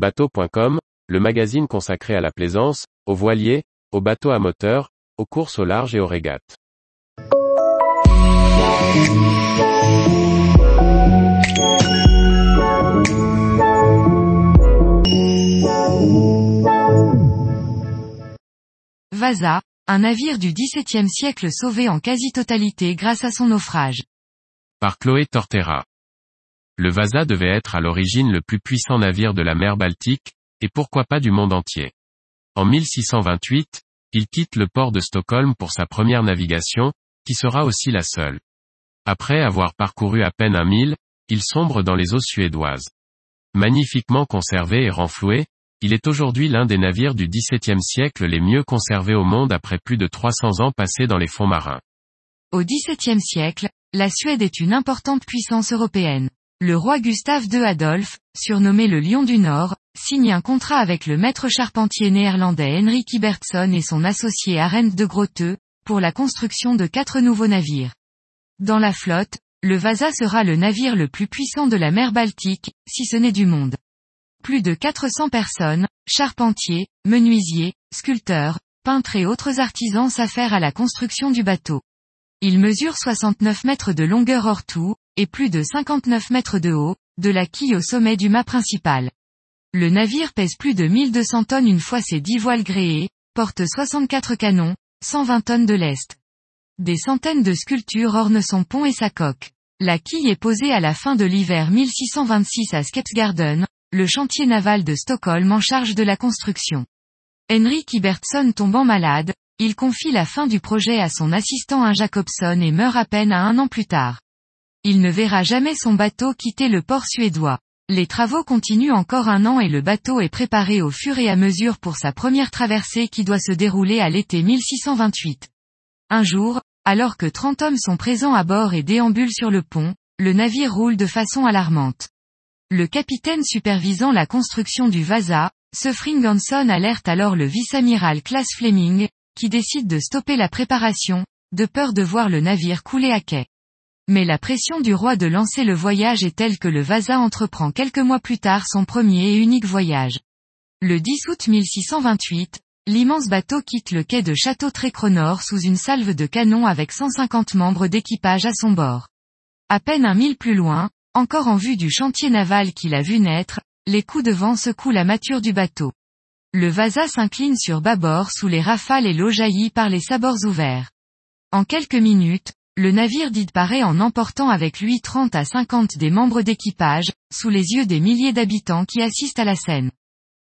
Bateau.com, le magazine consacré à la plaisance, aux voiliers, aux bateaux à moteur, aux courses au large et aux régates. Vasa, un navire du XVIIe siècle sauvé en quasi-totalité grâce à son naufrage. Par Chloé Tortera. Le Vasa devait être à l'origine le plus puissant navire de la mer Baltique, et pourquoi pas du monde entier. En 1628, il quitte le port de Stockholm pour sa première navigation, qui sera aussi la seule. Après avoir parcouru à peine un mille, il sombre dans les eaux suédoises. Magnifiquement conservé et renfloué, il est aujourd'hui l'un des navires du XVIIe siècle les mieux conservés au monde après plus de 300 ans passés dans les fonds marins. Au XVIIe siècle, la Suède est une importante puissance européenne. Le roi Gustave II Adolphe, surnommé le Lion du Nord, signe un contrat avec le maître charpentier néerlandais Henrik Ibertson et son associé Arendt de Groteux, pour la construction de quatre nouveaux navires. Dans la flotte, le Vasa sera le navire le plus puissant de la mer Baltique, si ce n'est du monde. Plus de 400 personnes, charpentiers, menuisiers, sculpteurs, peintres et autres artisans s'affairent à la construction du bateau. Il mesure 69 mètres de longueur hors tout, et plus de 59 mètres de haut, de la quille au sommet du mât principal. Le navire pèse plus de 1200 tonnes une fois ses 10 voiles gréées, porte 64 canons, 120 tonnes de lest. Des centaines de sculptures ornent son pont et sa coque. La quille est posée à la fin de l'hiver 1626 à Skepsgarden, le chantier naval de Stockholm en charge de la construction. Henrik Ibertson tombant malade, il confie la fin du projet à son assistant un Jacobson et meurt à peine à un an plus tard. Il ne verra jamais son bateau quitter le port suédois. Les travaux continuent encore un an et le bateau est préparé au fur et à mesure pour sa première traversée qui doit se dérouler à l'été 1628. Un jour, alors que 30 hommes sont présents à bord et déambulent sur le pont, le navire roule de façon alarmante. Le capitaine supervisant la construction du Vasa, Suffring alerte alors le vice-amiral Class Fleming, qui décide de stopper la préparation, de peur de voir le navire couler à quai. Mais la pression du roi de lancer le voyage est telle que le Vasa entreprend quelques mois plus tard son premier et unique voyage. Le 10 août 1628, l'immense bateau quitte le quai de Château Trécronor sous une salve de canon avec 150 membres d'équipage à son bord. À peine un mille plus loin, encore en vue du chantier naval qu'il a vu naître, les coups de vent secouent la mâture du bateau. Le Vasa s'incline sur bâbord sous les rafales et l'eau jaillit par les sabords ouverts. En quelques minutes, le navire dit paraît en emportant avec lui 30 à 50 des membres d'équipage, sous les yeux des milliers d'habitants qui assistent à la scène.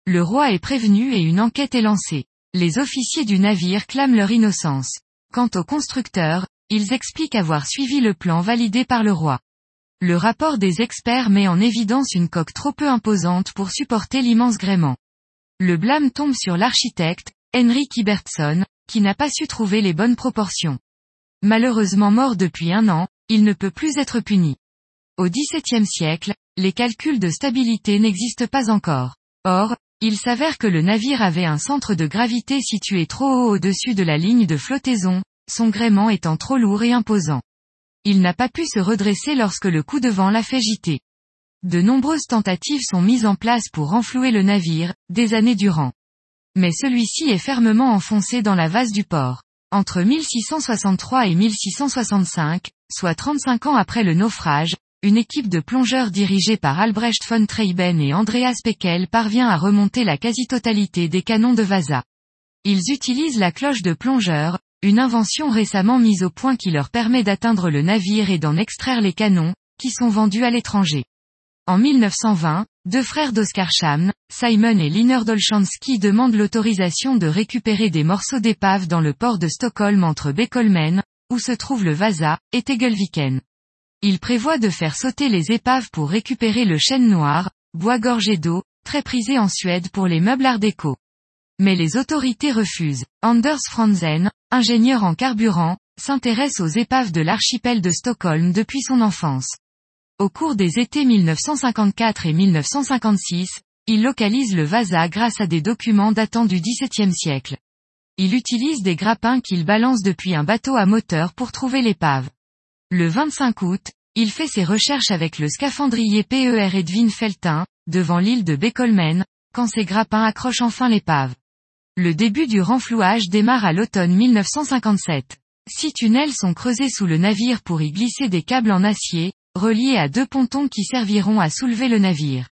Le roi est prévenu et une enquête est lancée. Les officiers du navire clament leur innocence. Quant aux constructeurs, ils expliquent avoir suivi le plan validé par le roi. Le rapport des experts met en évidence une coque trop peu imposante pour supporter l'immense gréement. Le blâme tombe sur l'architecte, Henrik Ibertson, qui n'a pas su trouver les bonnes proportions. Malheureusement mort depuis un an, il ne peut plus être puni. Au XVIIe siècle, les calculs de stabilité n'existent pas encore. Or, il s'avère que le navire avait un centre de gravité situé trop haut au-dessus de la ligne de flottaison, son gréement étant trop lourd et imposant. Il n'a pas pu se redresser lorsque le coup de vent l'a fait gîter. De nombreuses tentatives sont mises en place pour renflouer le navire, des années durant. Mais celui-ci est fermement enfoncé dans la vase du port. Entre 1663 et 1665, soit 35 ans après le naufrage, une équipe de plongeurs dirigée par Albrecht von Treiben et Andreas Peckel parvient à remonter la quasi-totalité des canons de Vasa. Ils utilisent la cloche de plongeur, une invention récemment mise au point qui leur permet d'atteindre le navire et d'en extraire les canons, qui sont vendus à l'étranger. En 1920, deux frères d'Oskarshamn, Simon et Liner Dolchanski demandent l'autorisation de récupérer des morceaux d'épave dans le port de Stockholm entre Bekolmen, où se trouve le Vasa, et Tegelviken. Ils prévoient de faire sauter les épaves pour récupérer le chêne noir, bois gorgé d'eau, très prisé en Suède pour les meubles art déco. Mais les autorités refusent. Anders Franzen, ingénieur en carburant, s'intéresse aux épaves de l'archipel de Stockholm depuis son enfance. Au cours des étés 1954 et 1956, il localise le Vasa grâce à des documents datant du XVIIe siècle. Il utilise des grappins qu'il balance depuis un bateau à moteur pour trouver l'épave. Le 25 août, il fait ses recherches avec le scaphandrier PER Edwin Feltin, devant l'île de Bekolmen, quand ces grappins accrochent enfin l'épave. Le début du renflouage démarre à l'automne 1957. Six tunnels sont creusés sous le navire pour y glisser des câbles en acier, reliés à deux pontons qui serviront à soulever le navire.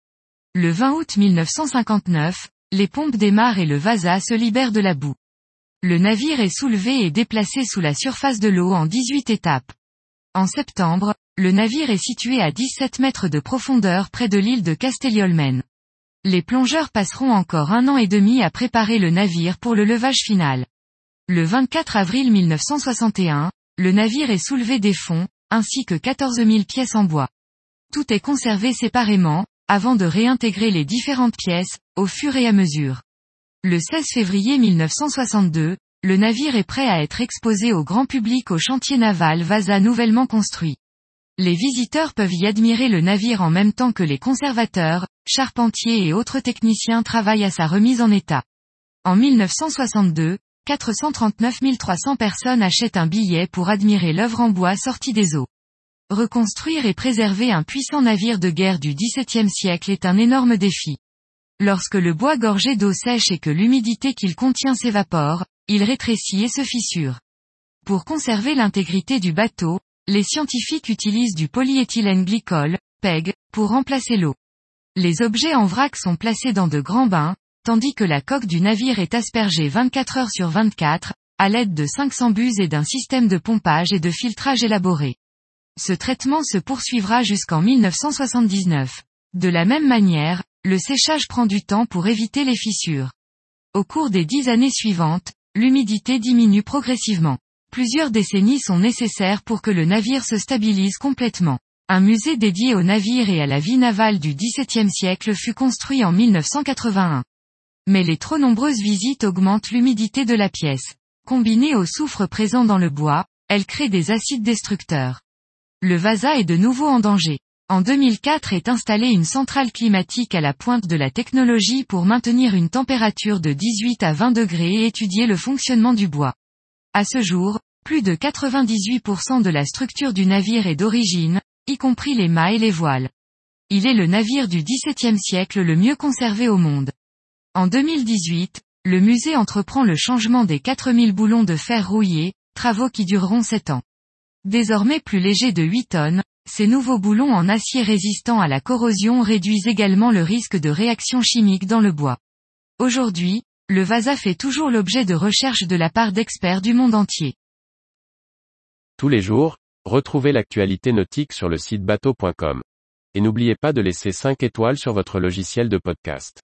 Le 20 août 1959, les pompes démarrent et le Vasa se libère de la boue. Le navire est soulevé et déplacé sous la surface de l'eau en 18 étapes. En septembre, le navire est situé à 17 mètres de profondeur près de l'île de Castelliolmen. Les plongeurs passeront encore un an et demi à préparer le navire pour le levage final. Le 24 avril 1961, le navire est soulevé des fonds, ainsi que 14 000 pièces en bois. Tout est conservé séparément, avant de réintégrer les différentes pièces, au fur et à mesure. Le 16 février 1962, le navire est prêt à être exposé au grand public au chantier naval Vasa nouvellement construit. Les visiteurs peuvent y admirer le navire en même temps que les conservateurs, charpentiers et autres techniciens travaillent à sa remise en état. En 1962, 439 300 personnes achètent un billet pour admirer l'œuvre en bois sortie des eaux. Reconstruire et préserver un puissant navire de guerre du XVIIe siècle est un énorme défi. Lorsque le bois gorgé d'eau sèche et que l'humidité qu'il contient s'évapore, il rétrécit et se fissure. Pour conserver l'intégrité du bateau, les scientifiques utilisent du polyéthylène glycol, PEG, pour remplacer l'eau. Les objets en vrac sont placés dans de grands bains, tandis que la coque du navire est aspergée 24 heures sur 24, à l'aide de 500 buses et d'un système de pompage et de filtrage élaboré. Ce traitement se poursuivra jusqu'en 1979. De la même manière, le séchage prend du temps pour éviter les fissures. Au cours des dix années suivantes, l'humidité diminue progressivement. Plusieurs décennies sont nécessaires pour que le navire se stabilise complètement. Un musée dédié au navire et à la vie navale du XVIIe siècle fut construit en 1981. Mais les trop nombreuses visites augmentent l'humidité de la pièce. Combinée au soufre présent dans le bois, elle crée des acides destructeurs. Le Vasa est de nouveau en danger. En 2004 est installée une centrale climatique à la pointe de la technologie pour maintenir une température de 18 à 20 degrés et étudier le fonctionnement du bois. À ce jour, plus de 98% de la structure du navire est d'origine, y compris les mâts et les voiles. Il est le navire du XVIIe siècle le mieux conservé au monde. En 2018, le musée entreprend le changement des 4000 boulons de fer rouillé, travaux qui dureront 7 ans. Désormais plus légers de 8 tonnes, ces nouveaux boulons en acier résistant à la corrosion réduisent également le risque de réaction chimique dans le bois. Aujourd'hui, le Vasa fait toujours l'objet de recherches de la part d'experts du monde entier. Tous les jours, retrouvez l'actualité nautique sur le site bateau.com. Et n'oubliez pas de laisser 5 étoiles sur votre logiciel de podcast.